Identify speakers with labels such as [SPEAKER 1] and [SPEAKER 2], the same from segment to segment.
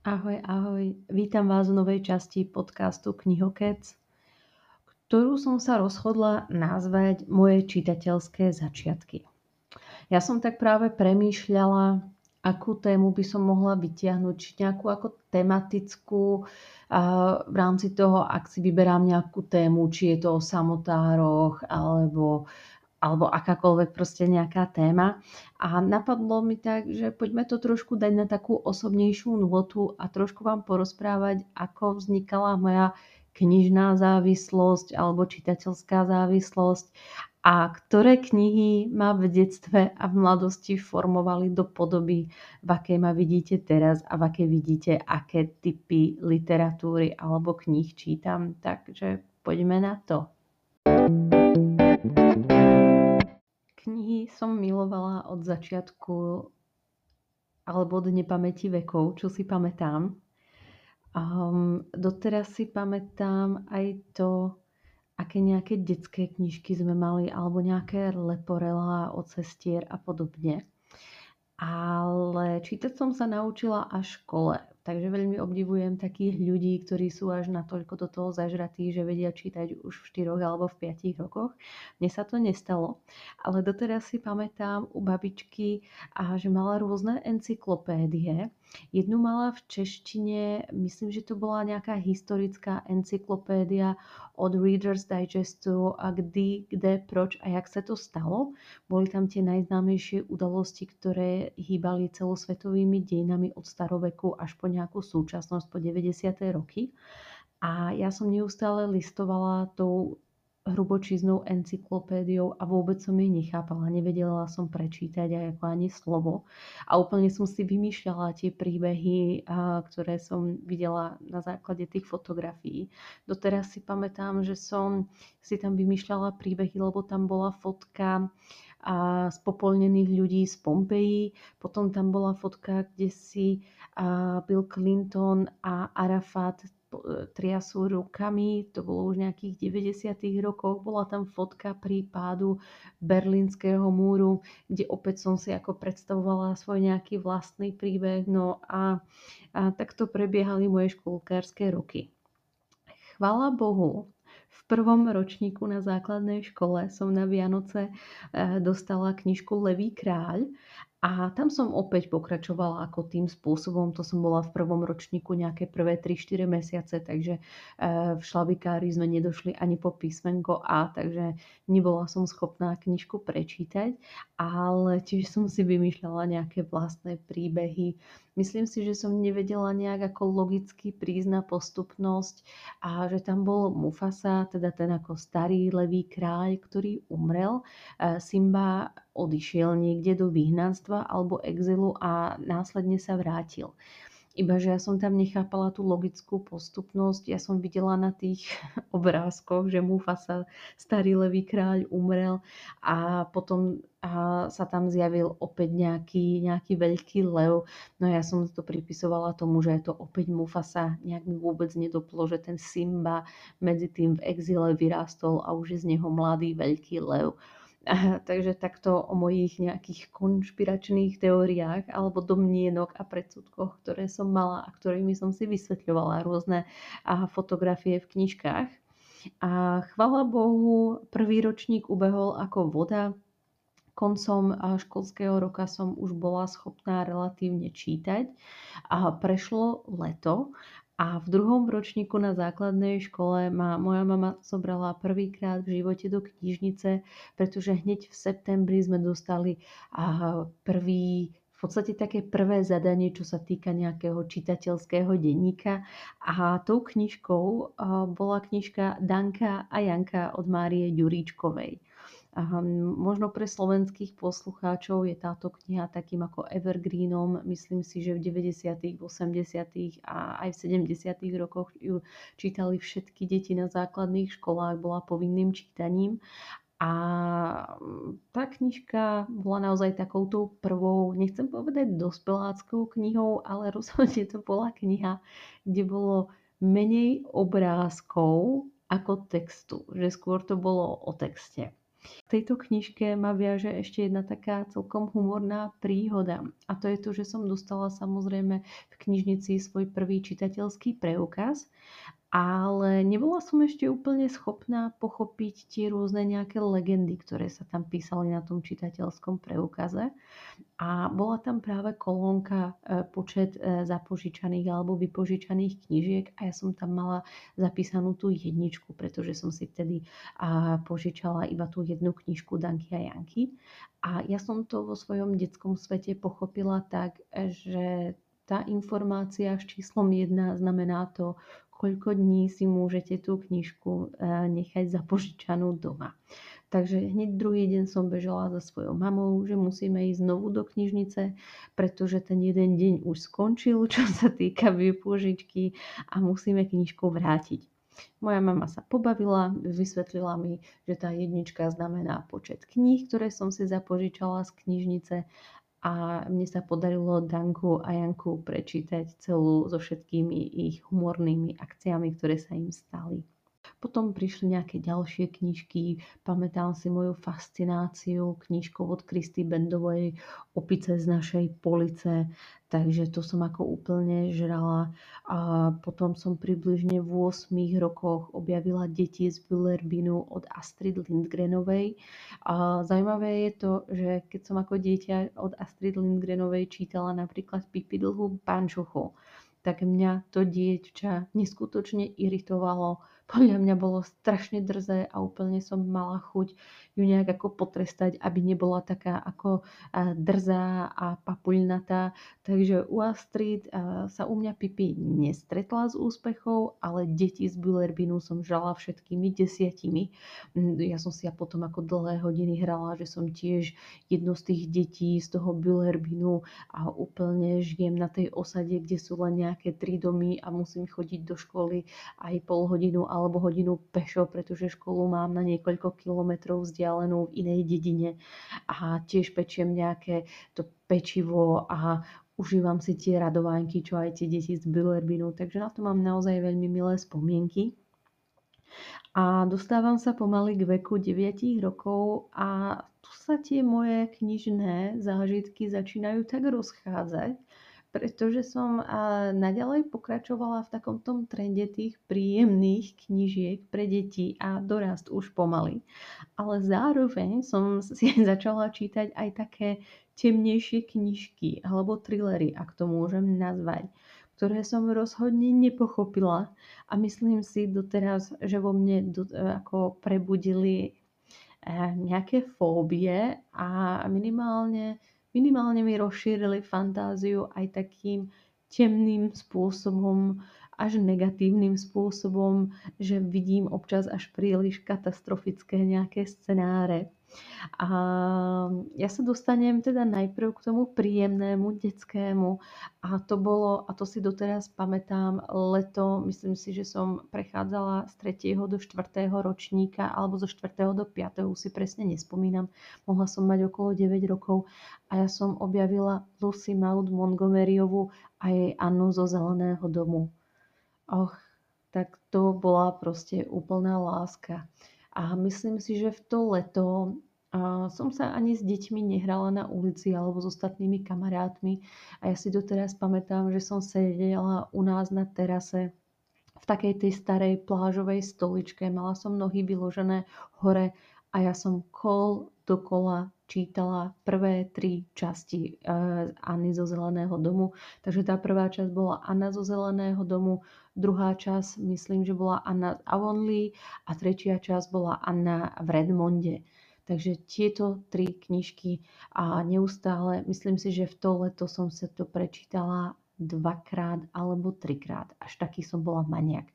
[SPEAKER 1] Ahoj, ahoj. Vítam vás v novej časti podcastu Knihokec, ktorú som sa rozhodla nazvať Moje čitateľské začiatky. Ja som tak práve premýšľala, akú tému by som mohla vytiahnuť, či nejakú ako tematickú v rámci toho, ak si vyberám nejakú tému, či je to o samotároch alebo alebo akákoľvek proste nejaká téma. A napadlo mi tak, že poďme to trošku dať na takú osobnejšiu nôtu a trošku vám porozprávať, ako vznikala moja knižná závislosť alebo čitateľská závislosť a ktoré knihy ma v detstve a v mladosti formovali do podoby, v akej ma vidíte teraz a v akej vidíte, aké typy literatúry alebo kníh čítam. Takže poďme na to. Knihy som milovala od začiatku alebo od nepamäti vekov, čo si pamätám. Um, doteraz si pamätám aj to, aké nejaké detské knižky sme mali, alebo nejaké leporela od cestier a podobne. Ale čítať som sa naučila až v škole. Takže veľmi obdivujem takých ľudí, ktorí sú až natoľko do toho zažratí, že vedia čítať už v 4 alebo v 5 rokoch. Mne sa to nestalo, ale doteraz si pamätám u babičky, že mala rôzne encyklopédie. Jednu mala v češtine, myslím, že to bola nejaká historická encyklopédia od Reader's Digestu a kdy, kde, proč a jak sa to stalo. Boli tam tie najznámejšie udalosti, ktoré hýbali celosvetovými dejinami od staroveku až po nejakú súčasnosť, po 90. roky. A ja som neustále listovala tou hrubočíznou encyklopédiou a vôbec som jej nechápala. Nevedela som prečítať aj ako ani slovo. A úplne som si vymýšľala tie príbehy, ktoré som videla na základe tých fotografií. Doteraz si pamätám, že som si tam vymýšľala príbehy, lebo tam bola fotka a spopolnených ľudí z Pompeji. Potom tam bola fotka, kde si Bill Clinton a Arafat triasú rukami, to bolo už nejakých 90. rokoch, bola tam fotka prípadu berlínskeho múru, kde opäť som si ako predstavovala svoj nejaký vlastný príbeh, no a, a takto prebiehali moje školkárske roky. Chvala Bohu, v prvom ročníku na základnej škole som na Vianoce eh, dostala knižku Levý kráľ a tam som opäť pokračovala ako tým spôsobom, to som bola v prvom ročníku nejaké prvé 3-4 mesiace, takže eh, v šlabikári sme nedošli ani po písmenko A, takže nebola som schopná knižku prečítať, ale tiež som si vymýšľala nejaké vlastné príbehy. Myslím si, že som nevedela nejak ako logicky prísť postupnosť a že tam bol Mufasa, teda ten ako starý levý kráľ, ktorý umrel. Eh, Simba odišiel niekde do vyhnanstva alebo exilu a následne sa vrátil. Iba, že ja som tam nechápala tú logickú postupnosť. Ja som videla na tých obrázkoch, že Mufasa, starý levý kráľ, umrel a potom a sa tam zjavil opäť nejaký, nejaký veľký lev. No ja som to pripisovala tomu, že je to opäť Mufasa. Nejak mi vôbec nedoplo, že ten Simba medzi tým v exile vyrástol a už je z neho mladý veľký lev. Takže takto o mojich nejakých konšpiračných teóriách alebo domnienok a predsudkoch, ktoré som mala a ktorými som si vysvetľovala rôzne fotografie v knižkách. A chvala Bohu, prvý ročník ubehol ako voda. Koncom školského roka som už bola schopná relatívne čítať. A prešlo leto a v druhom ročníku na základnej škole ma moja mama zobrala prvýkrát v živote do knižnice, pretože hneď v septembri sme dostali prvý v podstate také prvé zadanie, čo sa týka nejakého čitateľského denníka. A tou knižkou bola knižka Danka a Janka od Márie Ďuríčkovej. Možno pre slovenských poslucháčov je táto kniha takým ako evergreenom. Myslím si, že v 90., 80. a aj v 70. rokoch ju čítali všetky deti na základných školách, bola povinným čítaním. A tá knižka bola naozaj takouto prvou, nechcem povedať dospeláckou knihou, ale rozhodne to bola kniha, kde bolo menej obrázkov ako textu, že skôr to bolo o texte. V tejto knižke ma viaže ešte jedna taká celkom humorná príhoda. A to je to, že som dostala samozrejme v knižnici svoj prvý čitateľský preukaz ale nebola som ešte úplne schopná pochopiť tie rôzne nejaké legendy, ktoré sa tam písali na tom čitateľskom preukaze. A bola tam práve kolónka e, počet e, zapožičaných alebo vypožičaných knížiek a ja som tam mala zapísanú tú jedničku, pretože som si vtedy požičala iba tú jednu knižku Danky a Janky. A ja som to vo svojom detskom svete pochopila tak, že tá informácia s číslom 1 znamená to, koľko dní si môžete tú knižku eh, nechať zapožičanú doma. Takže hneď druhý deň som bežala za svojou mamou, že musíme ísť znovu do knižnice, pretože ten jeden deň už skončil, čo sa týka vypožičky a musíme knižku vrátiť. Moja mama sa pobavila, vysvetlila mi, že tá jednička znamená počet kníh, ktoré som si zapožičala z knižnice a mne sa podarilo Danku a Janku prečítať celú so všetkými ich humornými akciami, ktoré sa im stali. Potom prišli nejaké ďalšie knižky. Pamätám si moju fascináciu knižkou od Kristy Bendovej Opice z našej police. Takže to som ako úplne žrala. A potom som približne v 8 rokoch objavila Deti z Bullerbinu od Astrid Lindgrenovej. A zaujímavé je to, že keď som ako dieťa od Astrid Lindgrenovej čítala napríklad Pipi dlhú pančuchu, tak mňa to dieťa neskutočne iritovalo, podľa mňa bolo strašne drzé a úplne som mala chuť ju nejak ako potrestať, aby nebola taká ako drzá a papuľnatá. Takže u Astrid sa u mňa Pipi nestretla s úspechou, ale deti z Bullerbinu som žala všetkými desiatimi. Mm, ja som si ja potom ako dlhé hodiny hrala, že som tiež jedno z tých detí z toho Bullerbinu a úplne žijem na tej osade, kde sú len nejaké tri domy a musím chodiť do školy aj pol hodinu alebo hodinu pešo, pretože školu mám na niekoľko kilometrov vzdialenú v inej dedine a tiež pečiem nejaké to pečivo a užívam si tie radovánky, čo aj tie deti z Billerbinu, takže na to mám naozaj veľmi milé spomienky. A dostávam sa pomaly k veku 9 rokov a tu sa tie moje knižné zážitky začínajú tak rozchádzať, pretože som naďalej pokračovala v takom tom trende tých príjemných knižiek pre deti a dorast už pomaly. Ale zároveň som si začala čítať aj také temnejšie knižky alebo trillery, ak to môžem nazvať, ktoré som rozhodne nepochopila a myslím si doteraz, že vo mne do, ako prebudili eh, nejaké fóbie a minimálne minimálne mi rozšírili fantáziu aj takým temným spôsobom, až negatívnym spôsobom, že vidím občas až príliš katastrofické nejaké scenáre. A ja sa dostanem teda najprv k tomu príjemnému detskému a to bolo, a to si doteraz pamätám, leto, myslím si, že som prechádzala z 3. do 4. ročníka alebo zo 4. do 5. už si presne nespomínam. Mohla som mať okolo 9 rokov a ja som objavila Lucy Maud Montgomeryovu a jej Annu zo Zeleného domu. Och, tak to bola proste úplná láska. A myslím si, že v to leto som sa ani s deťmi nehrala na ulici alebo s ostatnými kamarátmi. A ja si doteraz pamätám, že som sedela u nás na terase v takej tej starej plážovej stoličke. Mala som nohy vyložené hore a ja som kol dokola čítala prvé tri časti uh, Anny zo Zeleného domu. Takže tá prvá časť bola Anna zo Zeleného domu, druhá časť myslím, že bola Anna Avonlea a tretia časť bola Anna v Redmonde. Takže tieto tri knižky a neustále, myslím si, že v to leto som sa to prečítala dvakrát alebo trikrát. Až taký som bola maniak.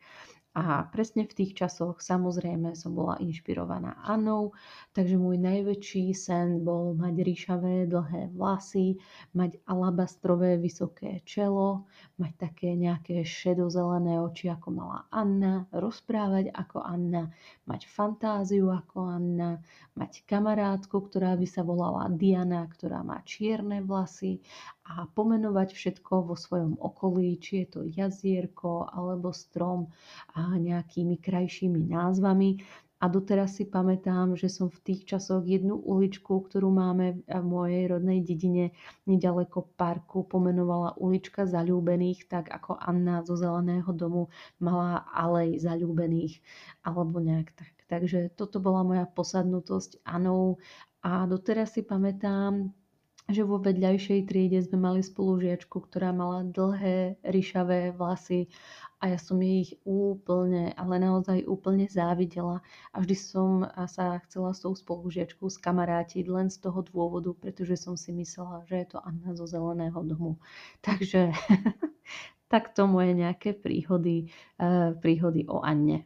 [SPEAKER 1] A presne v tých časoch samozrejme som bola inšpirovaná Anou, takže môj najväčší sen bol mať ríšavé dlhé vlasy, mať alabastrové vysoké čelo, mať také nejaké šedozelené oči ako mala Anna, rozprávať ako Anna, mať fantáziu ako Anna, mať kamarátku, ktorá by sa volala Diana, ktorá má čierne vlasy a pomenovať všetko vo svojom okolí, či je to jazierko alebo strom a nejakými krajšími názvami. a doteraz si pamätám, že som v tých časoch jednu uličku, ktorú máme v mojej rodnej dedine nedaleko parku, pomenovala ulička zalúbených, tak ako Anna zo Zeleného domu mala alej zalúbených, alebo nejak tak. Takže toto bola moja posadnutosť Anou a doteraz si pamätám, že vo vedľajšej triede sme mali spolužiačku, ktorá mala dlhé, ryšavé vlasy a ja som ich úplne, ale naozaj úplne závidela a vždy som sa chcela s tou spolužiačkou skamarátiť len z toho dôvodu, pretože som si myslela, že je to Anna zo Zeleného domu. Takže takto moje nejaké príhody, eh, príhody o Anne.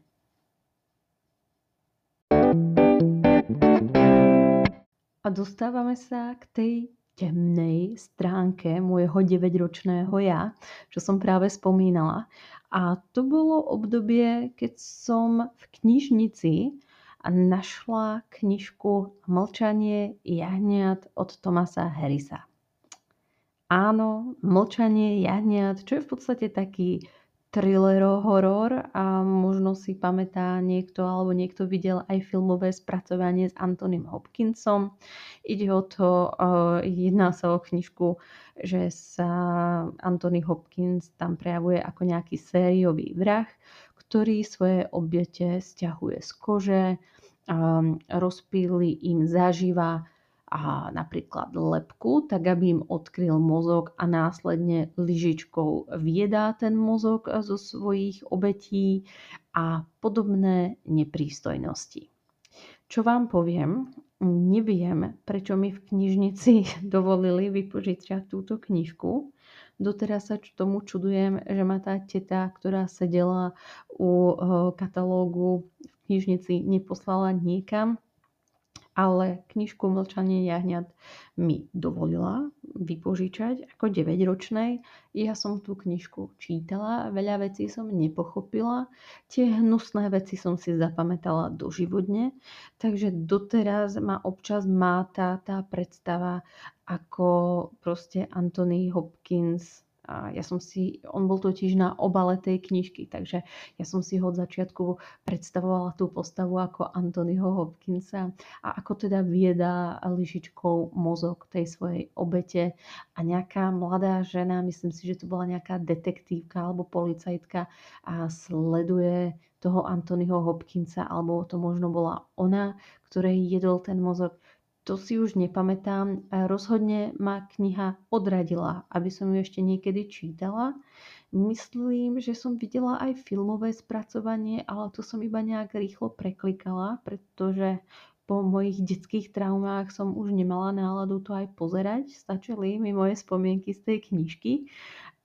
[SPEAKER 1] A dostávame sa k tej temnej stránke môjho 9-ročného ja, čo som práve spomínala. A to bolo obdobie, keď som v knižnici našla knižku Mlčanie jahniat od Tomasa Harrisa. Áno, Mlčanie jahniat, čo je v podstate taký thrillero horor a možno si pamätá niekto alebo niekto videl aj filmové spracovanie s Antonym Hopkinsom. Ide o to, jedná sa o knižku, že sa Anthony Hopkins tam prejavuje ako nejaký sériový vrah, ktorý svoje obete stiahuje z kože, rozpíli im zaživa a napríklad lepku, tak aby im odkryl mozog a následne lyžičkou viedá ten mozog zo svojich obetí a podobné neprístojnosti. Čo vám poviem, neviem, prečo mi v knižnici dovolili vypožičať túto knižku. Doteraz sa tomu čudujem, že ma tá teta, ktorá sedela u eh, katalógu v knižnici, neposlala niekam, ale knižku Mlčanie jahňat mi dovolila vypožičať ako 9-ročnej. Ja som tú knižku čítala, veľa vecí som nepochopila, tie hnusné veci som si zapamätala doživotne, takže doteraz ma občas máta tá predstava, ako proste Anthony Hopkins a ja som si, on bol totiž na obale tej knižky, takže ja som si ho od začiatku predstavovala tú postavu ako Anthonyho Hopkinsa. A ako teda viedá lyžičkou mozog tej svojej obete? A nejaká mladá žena, myslím si, že to bola nejaká detektívka alebo policajtka a sleduje toho Anthonyho Hopkinsa, alebo to možno bola ona, ktorej jedol ten mozog to si už nepamätám. Rozhodne ma kniha odradila, aby som ju ešte niekedy čítala. Myslím, že som videla aj filmové spracovanie, ale to som iba nejak rýchlo preklikala, pretože po mojich detských traumách som už nemala náladu to aj pozerať. Stačili mi moje spomienky z tej knižky.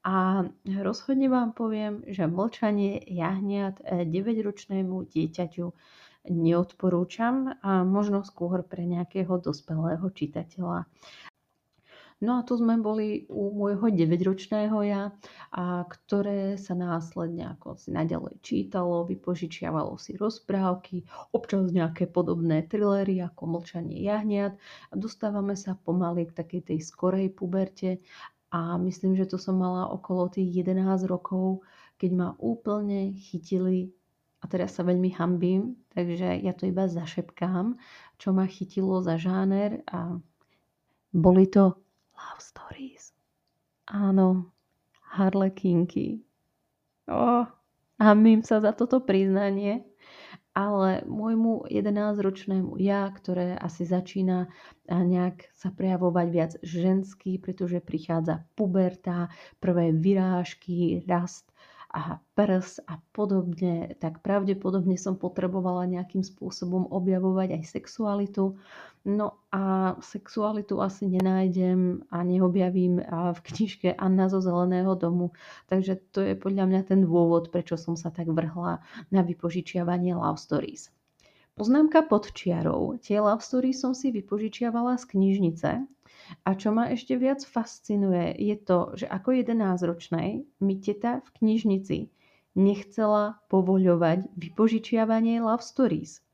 [SPEAKER 1] A rozhodne vám poviem, že mlčanie jahniat 9-ročnému dieťaťu neodporúčam a možno skôr pre nejakého dospelého čitateľa. No a tu sme boli u môjho 9-ročného ja, a ktoré sa následne ako si naďalej čítalo, vypožičiavalo si rozprávky, občas nejaké podobné trillery ako Mlčanie jahniat a dostávame sa pomaly k takej tej skorej puberte a myslím, že to som mala okolo tých 11 rokov, keď ma úplne chytili a teraz sa veľmi hambím, takže ja to iba zašepkám, čo ma chytilo za žáner a boli to love stories. Áno, harlekinky. Oh, hambím sa za toto priznanie, ale môjmu 11-ročnému ja, ktoré asi začína nejak sa prejavovať viac ženský, pretože prichádza puberta, prvé vyrážky, rast a prs a podobne, tak pravdepodobne som potrebovala nejakým spôsobom objavovať aj sexualitu. No a sexualitu asi nenájdem a neobjavím v knižke Anna zo Zeleného domu. Takže to je podľa mňa ten dôvod, prečo som sa tak vrhla na vypožičiavanie love stories. Poznámka pod čiarou. Tie love stories som si vypožičiavala z knižnice, a čo ma ešte viac fascinuje, je to, že ako 11-ročnej mi teta v knižnici nechcela povoľovať vypožičiavanie love stories.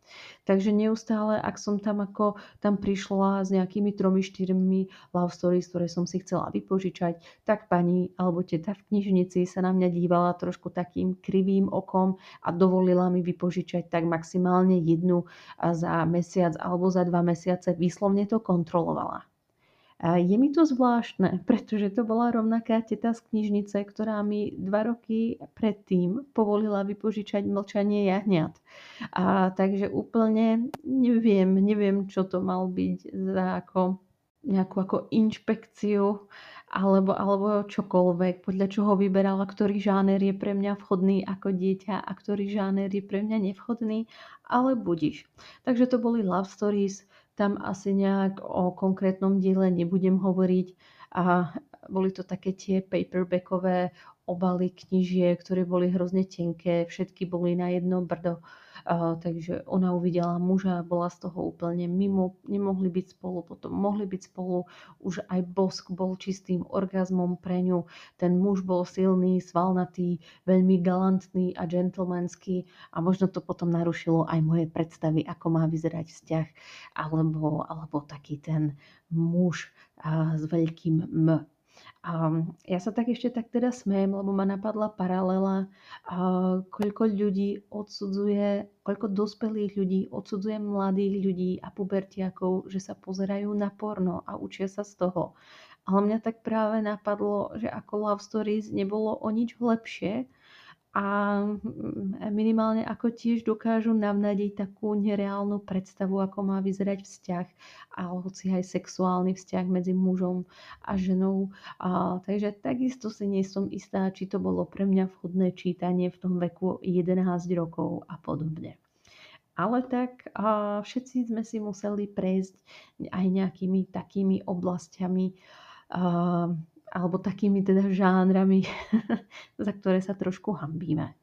[SPEAKER 1] Takže neustále, ak som tam ako tam prišla s nejakými tromi, štyrmi love stories, ktoré som si chcela vypožičať, tak pani alebo teta v knižnici sa na mňa dívala trošku takým krivým okom a dovolila mi vypožičať tak maximálne jednu za mesiac alebo za dva mesiace. Výslovne to kontrolovala. A je mi to zvláštne, pretože to bola rovnaká teta z knižnice, ktorá mi dva roky predtým povolila vypožičať mlčanie jahňat. A takže úplne neviem, neviem, čo to mal byť za ako, nejakú ako inšpekciu alebo, alebo čokoľvek, podľa čoho vyberala, ktorý žáner je pre mňa vhodný ako dieťa a ktorý žáner je pre mňa nevhodný, ale budiš. Takže to boli love stories, tam asi nejak o konkrétnom diele nebudem hovoriť. A boli to také tie paperbackové obaly knižiek, ktoré boli hrozne tenké, všetky boli na jedno brdo takže ona uvidela muža, bola z toho úplne mimo, nemohli byť spolu, potom mohli byť spolu, už aj bosk bol čistým orgazmom pre ňu, ten muž bol silný, svalnatý, veľmi galantný a gentlemanský a možno to potom narušilo aj moje predstavy, ako má vyzerať vzťah, alebo, alebo taký ten muž s veľkým M. A ja sa tak ešte tak teda smejem, lebo ma napadla paralela, a koľko ľudí odsudzuje, koľko dospelých ľudí odsudzuje mladých ľudí a pubertiakov, že sa pozerajú na porno a učia sa z toho. Ale mňa tak práve napadlo, že ako Love Stories nebolo o nič lepšie, a mm, minimálne ako tiež dokážu navnadiť takú nereálnu predstavu, ako má vyzerať vzťah a hoci aj sexuálny vzťah medzi mužom a ženou. A, takže takisto si nie som istá, či to bolo pre mňa vhodné čítanie v tom veku 11 rokov a podobne. Ale tak a všetci sme si museli prejsť aj nejakými takými oblastiami, a, alebo takými teda žánrami, za ktoré sa trošku hambíme.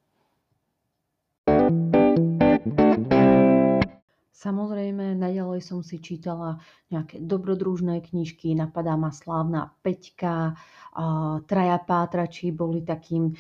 [SPEAKER 1] Samozrejme, naďalej som si čítala nejaké dobrodružné knižky, napadá ma slávna Peťka, Traja pátrači boli takým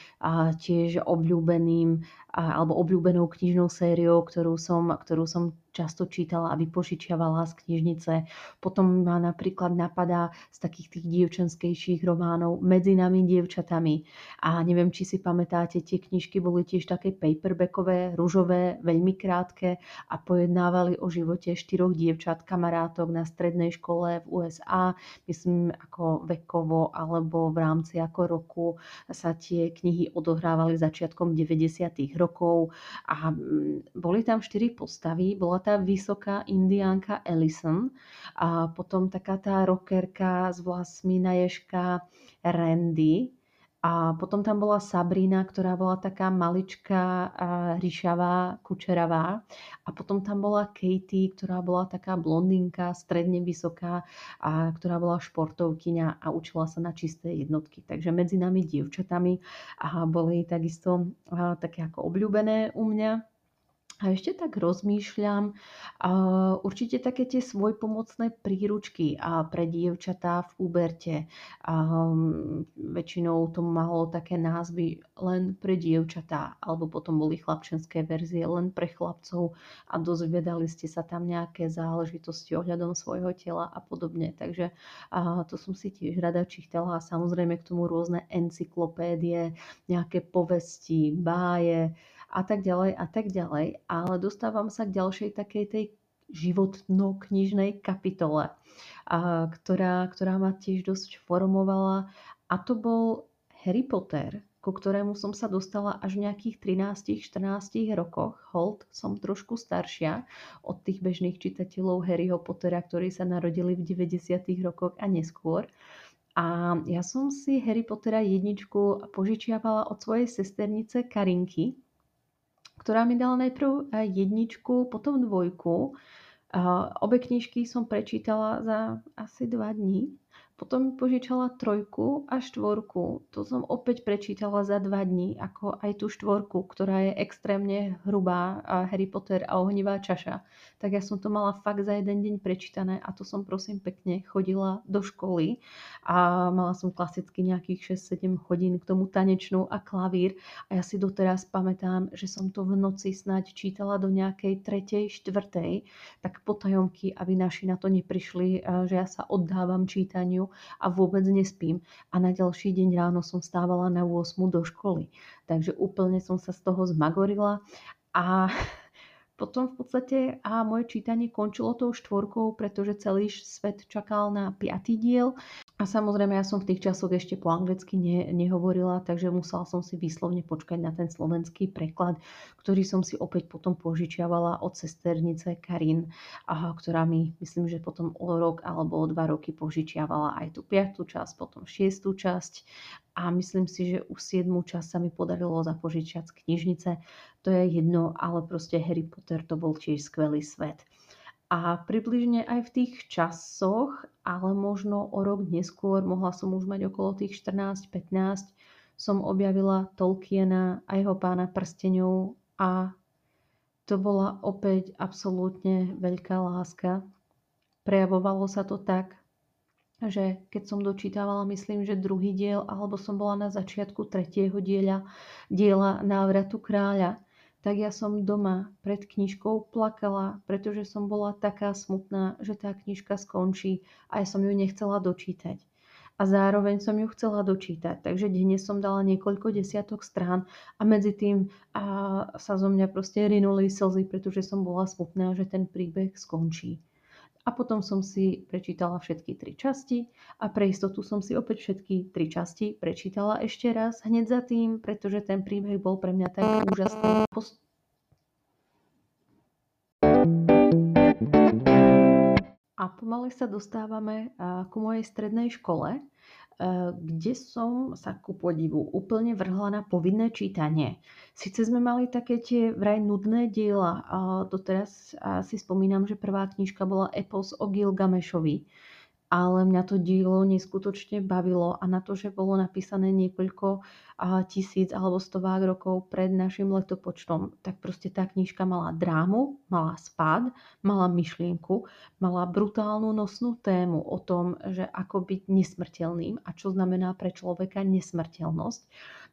[SPEAKER 1] tiež obľúbeným alebo obľúbenou knižnou sériou, ktorú som, ktorú som často čítala a vypožičiavala z knižnice. Potom ma napríklad napadá z takých tých dievčenskejších románov Medzi nami dievčatami. A neviem, či si pamätáte, tie knižky boli tiež také paperbackové, ružové, veľmi krátke a pojednávali o živote štyroch dievčat, kamarátok na strednej škole v USA, myslím ako vekovo alebo v rámci ako roku sa tie knihy odohrávali začiatkom 90. rokov a mm, boli tam štyri postavy, bola tá vysoká indiánka Ellison a potom taká tá rockerka s vlasmi na ježka Randy a potom tam bola Sabrina, ktorá bola taká maličká, ryšavá, kučeravá. A potom tam bola Katie, ktorá bola taká blondinka, stredne vysoká, a ktorá bola športovkyňa a učila sa na čisté jednotky. Takže medzi nami dievčatami a boli takisto také ako obľúbené u mňa. A ešte tak rozmýšľam, určite také tie svojpomocné príručky pre dievčatá v úberte. Väčšinou to malo také názvy len pre dievčatá, alebo potom boli chlapčenské verzie len pre chlapcov a dozvedali ste sa tam nejaké záležitosti ohľadom svojho tela a podobne. Takže to som si tiež rada čítala a samozrejme k tomu rôzne encyklopédie, nejaké povesti, báje, a tak ďalej a tak ďalej. Ale dostávam sa k ďalšej takej tej životno-knižnej kapitole, a, ktorá, ktorá ma tiež dosť formovala a to bol Harry Potter, ku ktorému som sa dostala až v nejakých 13-14 rokoch. Hold, som trošku staršia od tých bežných čitateľov Harryho Pottera, ktorí sa narodili v 90 rokoch a neskôr. A ja som si Harry Pottera jedničku požičiavala od svojej sesternice Karinky, ktorá mi dala najprv eh, jedničku, potom dvojku. Obe knižky som prečítala za asi dva dní. Potom mi požičala trojku a štvorku. To som opäť prečítala za dva dní, ako aj tú štvorku, ktorá je extrémne hrubá, a Harry Potter a ohnivá čaša. Tak ja som to mala fakt za jeden deň prečítané a to som prosím pekne chodila do školy a mala som klasicky nejakých 6-7 hodín k tomu tanečnú a klavír a ja si doteraz pamätám, že som to v noci snáď čítala do nejakej tretej, štvrtej, tak potajomky, aby naši na to neprišli, že ja sa oddávam čítaniu a vôbec nespím. A na ďalší deň ráno som stávala na 8 do školy. Takže úplne som sa z toho zmagorila a potom v podstate a moje čítanie končilo tou štvorkou, pretože celý svet čakal na piatý diel. A samozrejme, ja som v tých časoch ešte po anglicky ne, nehovorila, takže musela som si výslovne počkať na ten slovenský preklad, ktorý som si opäť potom požičiavala od sesternice Karin, a, ktorá mi, myslím, že potom o rok alebo o dva roky požičiavala aj tú piatú časť, potom šiestú časť a myslím si, že už siedmú časť sa mi podarilo zapožičiať z knižnice. To je jedno, ale proste Harry Potter to bol tiež skvelý svet. A približne aj v tých časoch, ale možno o rok neskôr, mohla som už mať okolo tých 14-15, som objavila Tolkiena a jeho pána prsteňov a to bola opäť absolútne veľká láska. Prejavovalo sa to tak, že keď som dočítavala, myslím, že druhý diel, alebo som bola na začiatku tretieho diela, diela Návratu kráľa, tak ja som doma pred knižkou plakala, pretože som bola taká smutná, že tá knižka skončí a ja som ju nechcela dočítať. A zároveň som ju chcela dočítať, takže dnes som dala niekoľko desiatok strán a medzi tým a sa zo mňa proste rinuli slzy, pretože som bola smutná, že ten príbeh skončí. A potom som si prečítala všetky tri časti a pre istotu som si opäť všetky tri časti prečítala ešte raz hneď za tým, pretože ten príbeh bol pre mňa tak úžasný. A pomaly sa dostávame ku mojej strednej škole, Eh, kde som sa ku podivu úplne vrhla na povinné čítanie. Sice sme mali také tie vraj nudné diela, a doteraz si spomínam, že prvá knižka bola Epos o Gilgamešovi, ale mňa to dielo neskutočne bavilo a na to, že bolo napísané niekoľko tisíc alebo stovák rokov pred našim letopočtom, tak proste tá knižka mala drámu, mala spád, mala myšlienku, mala brutálnu nosnú tému o tom, že ako byť nesmrteľným a čo znamená pre človeka nesmrteľnosť.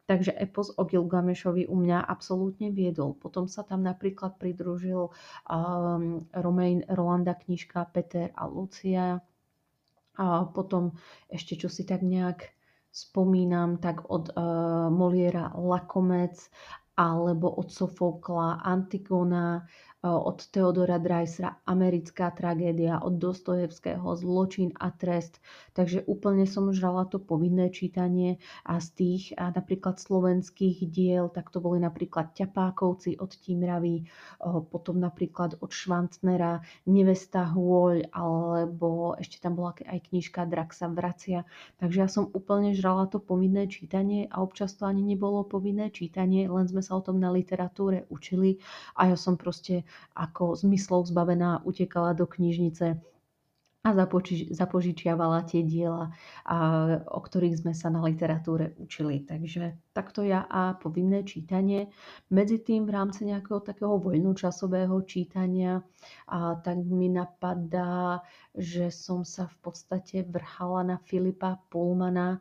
[SPEAKER 1] Takže epos o Gilgamešovi u mňa absolútne viedol. Potom sa tam napríklad pridružil um, Romain Rolanda knižka Peter a Lucia, a potom ešte čo si tak nejak spomínam, tak od uh, Moliera Lakomec alebo od Sofokla Antigona, od Teodora Dreisera Americká tragédia, od Dostojevského Zločin a trest. Takže úplne som žrala to povinné čítanie a z tých a napríklad slovenských diel, tak to boli napríklad Ťapákovci od Tímravy, potom napríklad od Švantnera Nevesta Hôľ, alebo ešte tam bola aj knižka Drak sa vracia. Takže ja som úplne žrala to povinné čítanie a občas to ani nebolo povinné čítanie, len sme sa o tom na literatúre učili a ja som proste ako zmyslov zbavená utekala do knižnice a zapožičiavala tie diela, o ktorých sme sa na literatúre učili. Takže takto ja a povinné čítanie. Medzi tým v rámci nejakého takého voľnočasového čítania a tak mi napadá, že som sa v podstate vrhala na Filipa Pullmana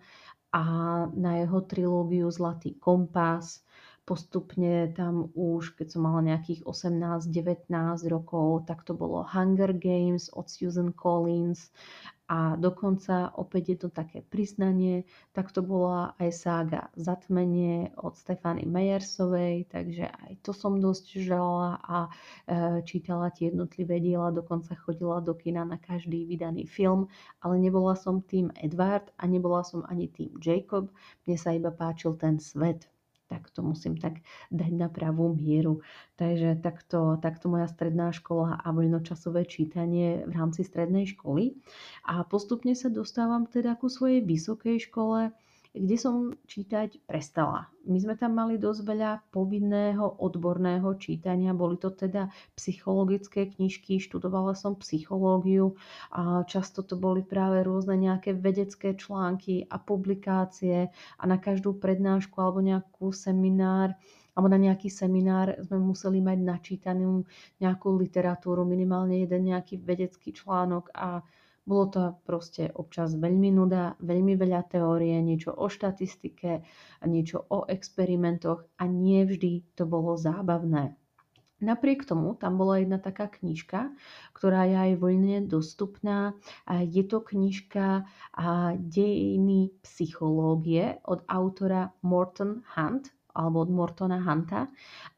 [SPEAKER 1] a na jeho trilógiu Zlatý kompas, postupne tam už, keď som mala nejakých 18-19 rokov, tak to bolo Hunger Games od Susan Collins a dokonca opäť je to také priznanie, tak to bola aj sága Zatmenie od Stefany Meyersovej, takže aj to som dosť žala a e, čítala tie jednotlivé diela, dokonca chodila do kina na každý vydaný film, ale nebola som tým Edward a nebola som ani tým Jacob, mne sa iba páčil ten svet tak to musím tak dať na pravú mieru. Takže takto, takto moja stredná škola a voľnočasové čítanie v rámci strednej školy. A postupne sa dostávam teda ku svojej vysokej škole, kde som čítať prestala. My sme tam mali dosť veľa povinného odborného čítania, boli to teda psychologické knižky, študovala som psychológiu a často to boli práve rôzne nejaké vedecké články a publikácie a na každú prednášku alebo nejakú seminár alebo na nejaký seminár sme museli mať načítanú nejakú literatúru, minimálne jeden nejaký vedecký článok a bolo to proste občas veľmi nuda, veľmi veľa teórie, niečo o štatistike, niečo o experimentoch a nie vždy to bolo zábavné. Napriek tomu tam bola jedna taká knižka, ktorá je aj voľne dostupná. Je to knižka Dejiny psychológie od autora Morton Hunt alebo od Mortona Hunta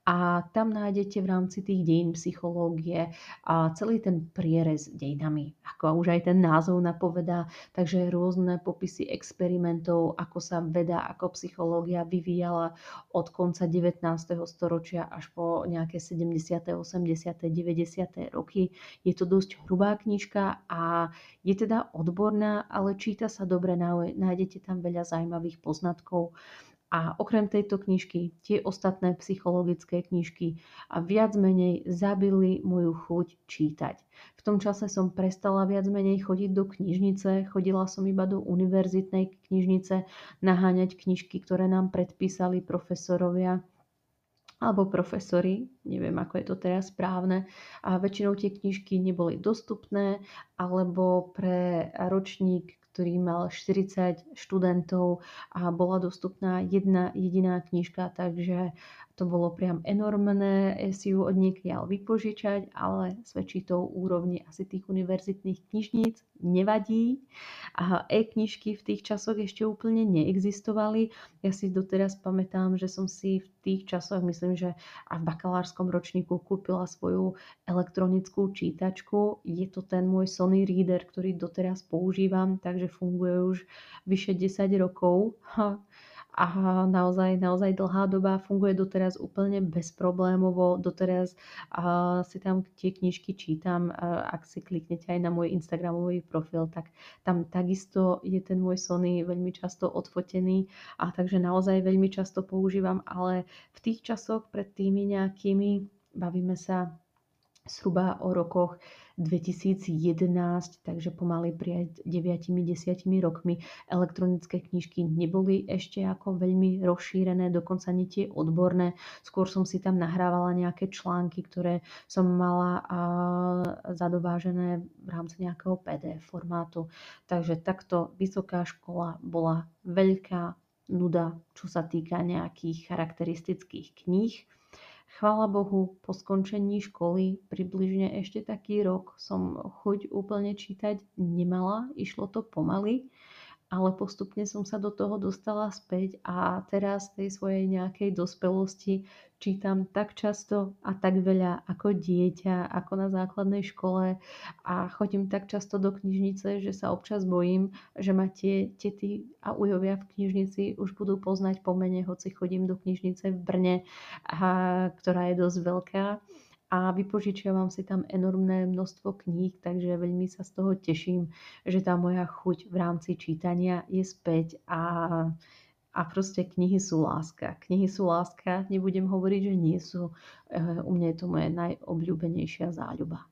[SPEAKER 1] a tam nájdete v rámci tých dejín psychológie a celý ten prierez dejinami, ako už aj ten názov napovedá, takže rôzne popisy experimentov, ako sa veda, ako psychológia vyvíjala od konca 19. storočia až po nejaké 70., 80., 90. roky. Je to dosť hrubá knižka a je teda odborná, ale číta sa dobre, nájdete tam veľa zaujímavých poznatkov. A okrem tejto knižky, tie ostatné psychologické knižky a viac menej zabili moju chuť čítať. V tom čase som prestala viac menej chodiť do knižnice, chodila som iba do univerzitnej knižnice naháňať knižky, ktoré nám predpísali profesorovia alebo profesori, neviem ako je to teraz správne, a väčšinou tie knižky neboli dostupné, alebo pre ročník, ktorý mal 40 študentov a bola dostupná jedna jediná knižka, takže to bolo priam enormné si ju od niekiaľ vypožičať, ale svedčí to úrovni asi tých univerzitných knižníc. Nevadí. A e-knižky v tých časoch ešte úplne neexistovali. Ja si doteraz pamätám, že som si v tých časoch, myslím, že a v bakalárskom ročníku kúpila svoju elektronickú čítačku. Je to ten môj Sony Reader, ktorý doteraz používam, takže funguje už vyše 10 rokov a naozaj, naozaj dlhá doba funguje doteraz úplne bezproblémovo. Doteraz a, si tam tie knižky čítam. A, ak si kliknete aj na môj Instagramový profil, tak tam takisto je ten môj Sony veľmi často odfotený a takže naozaj veľmi často používam, ale v tých časoch pred tými nejakými, bavíme sa zhruba o rokoch 2011, takže pomaly prijať 9-10 rokmi elektronické knižky neboli ešte ako veľmi rozšírené, dokonca ani tie odborné. Skôr som si tam nahrávala nejaké články, ktoré som mala zadovážené v rámci nejakého PDF formátu. Takže takto vysoká škola bola veľká nuda, čo sa týka nejakých charakteristických kníh. Chvala Bohu, po skončení školy približne ešte taký rok som chuť úplne čítať nemala, išlo to pomaly ale postupne som sa do toho dostala späť a teraz tej svojej nejakej dospelosti čítam tak často a tak veľa ako dieťa, ako na základnej škole a chodím tak často do knižnice, že sa občas bojím, že ma tie tety a ujovia v knižnici už budú poznať po mene, hoci chodím do knižnice v Brne, a, ktorá je dosť veľká a vypožičiavam si tam enormné množstvo kníh, takže veľmi sa z toho teším, že tá moja chuť v rámci čítania je späť a, a proste knihy sú láska. Knihy sú láska, nebudem hovoriť, že nie sú. Eh, u mňa je to moje najobľúbenejšia záľuba.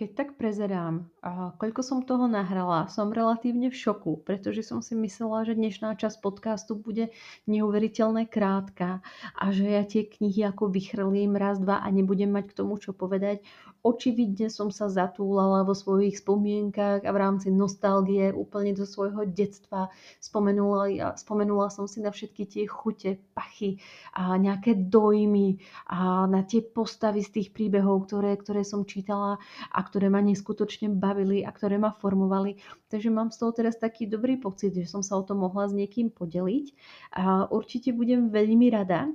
[SPEAKER 1] Keď tak prezerám, koľko som toho nahrala, som relatívne v šoku, pretože som si myslela, že dnešná časť podcastu bude neuveriteľne krátka a že ja tie knihy ako vychrlím raz, dva a nebudem mať k tomu čo povedať. Očividne som sa zatúlala vo svojich spomienkach a v rámci nostalgie úplne do svojho detstva. Spomenula, spomenula som si na všetky tie chute, pachy a nejaké dojmy a na tie postavy z tých príbehov, ktoré, ktoré som čítala a ktoré ma neskutočne bavili a ktoré ma formovali. Takže mám z toho teraz taký dobrý pocit, že som sa o to mohla s niekým podeliť. A určite budem veľmi rada,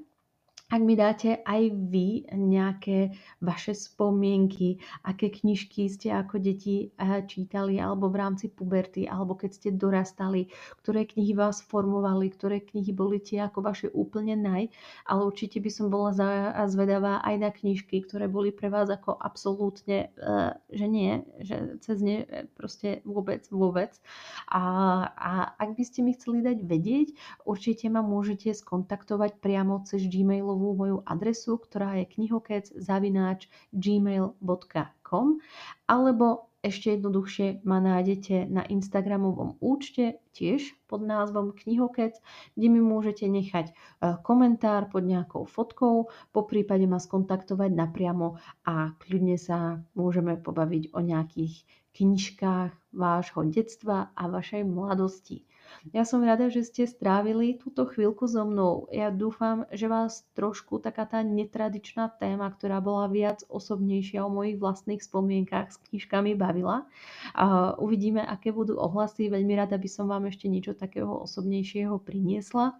[SPEAKER 1] ak mi dáte aj vy nejaké vaše spomienky, aké knižky ste ako deti eh, čítali alebo v rámci puberty, alebo keď ste dorastali, ktoré knihy vás formovali, ktoré knihy boli tie ako vaše úplne naj, ale určite by som bola zvedavá aj na knižky, ktoré boli pre vás ako absolútne, eh, že nie, že cez ne eh, proste vôbec, vôbec. A, a ak by ste mi chceli dať vedieť, určite ma môžete skontaktovať priamo cez Gmailu e-mailovú moju adresu, ktorá je knihokec zavináč gmail.com alebo ešte jednoduchšie ma nájdete na Instagramovom účte tiež pod názvom Knihokec, kde mi môžete nechať e, komentár pod nejakou fotkou, po prípade ma skontaktovať napriamo a kľudne sa môžeme pobaviť o nejakých knižkách vášho detstva a vašej mladosti. Ja som rada, že ste strávili túto chvíľku so mnou. Ja dúfam, že vás trošku taká tá netradičná téma, ktorá bola viac osobnejšia o mojich vlastných spomienkach s knižkami bavila. Uvidíme, aké budú ohlasy. Veľmi rada by som vám ešte niečo takého osobnejšieho priniesla.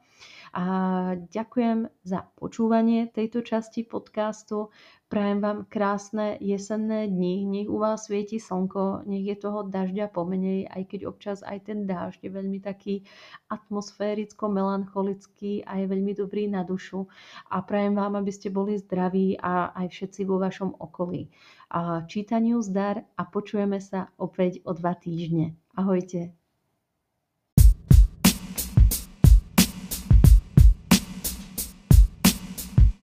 [SPEAKER 1] A ďakujem za počúvanie tejto časti podcastu. Prajem vám krásne jesenné dni, nech u vás svieti slnko, nech je toho dažďa pomenej, aj keď občas aj ten dážď je veľmi taký atmosféricko-melancholický a je veľmi dobrý na dušu. A prajem vám, aby ste boli zdraví a aj všetci vo vašom okolí. A čítaniu zdar a počujeme sa opäť o dva týždne. Ahojte.